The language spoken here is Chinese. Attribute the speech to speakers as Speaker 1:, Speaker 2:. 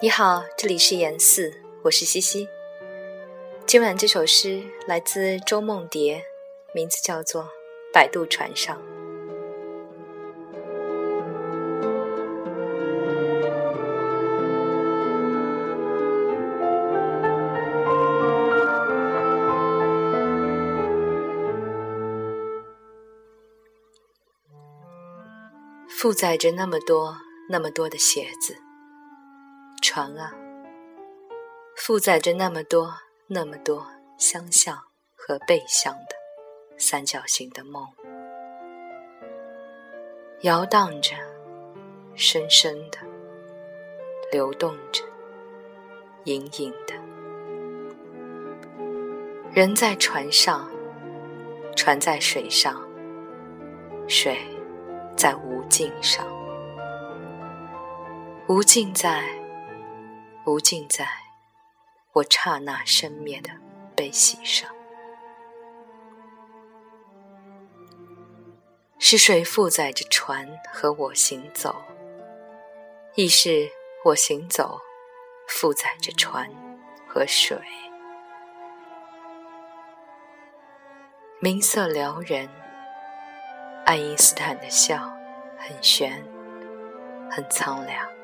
Speaker 1: 你好，这里是言四，我是西西。今晚这首诗来自周梦蝶，名字叫做《摆渡船上》。负载着那么多、那么多的鞋子。船啊，负载着那么多、那么多相像和背向的三角形的梦，摇荡着，深深的流动着，隐隐的。人在船上，船在水上，水在无尽上，无尽在。无尽在我刹那生灭的悲喜上，是谁负载着船和我行走？亦是我行走负载着船和水？明色撩人，爱因斯坦的笑很悬，很苍凉。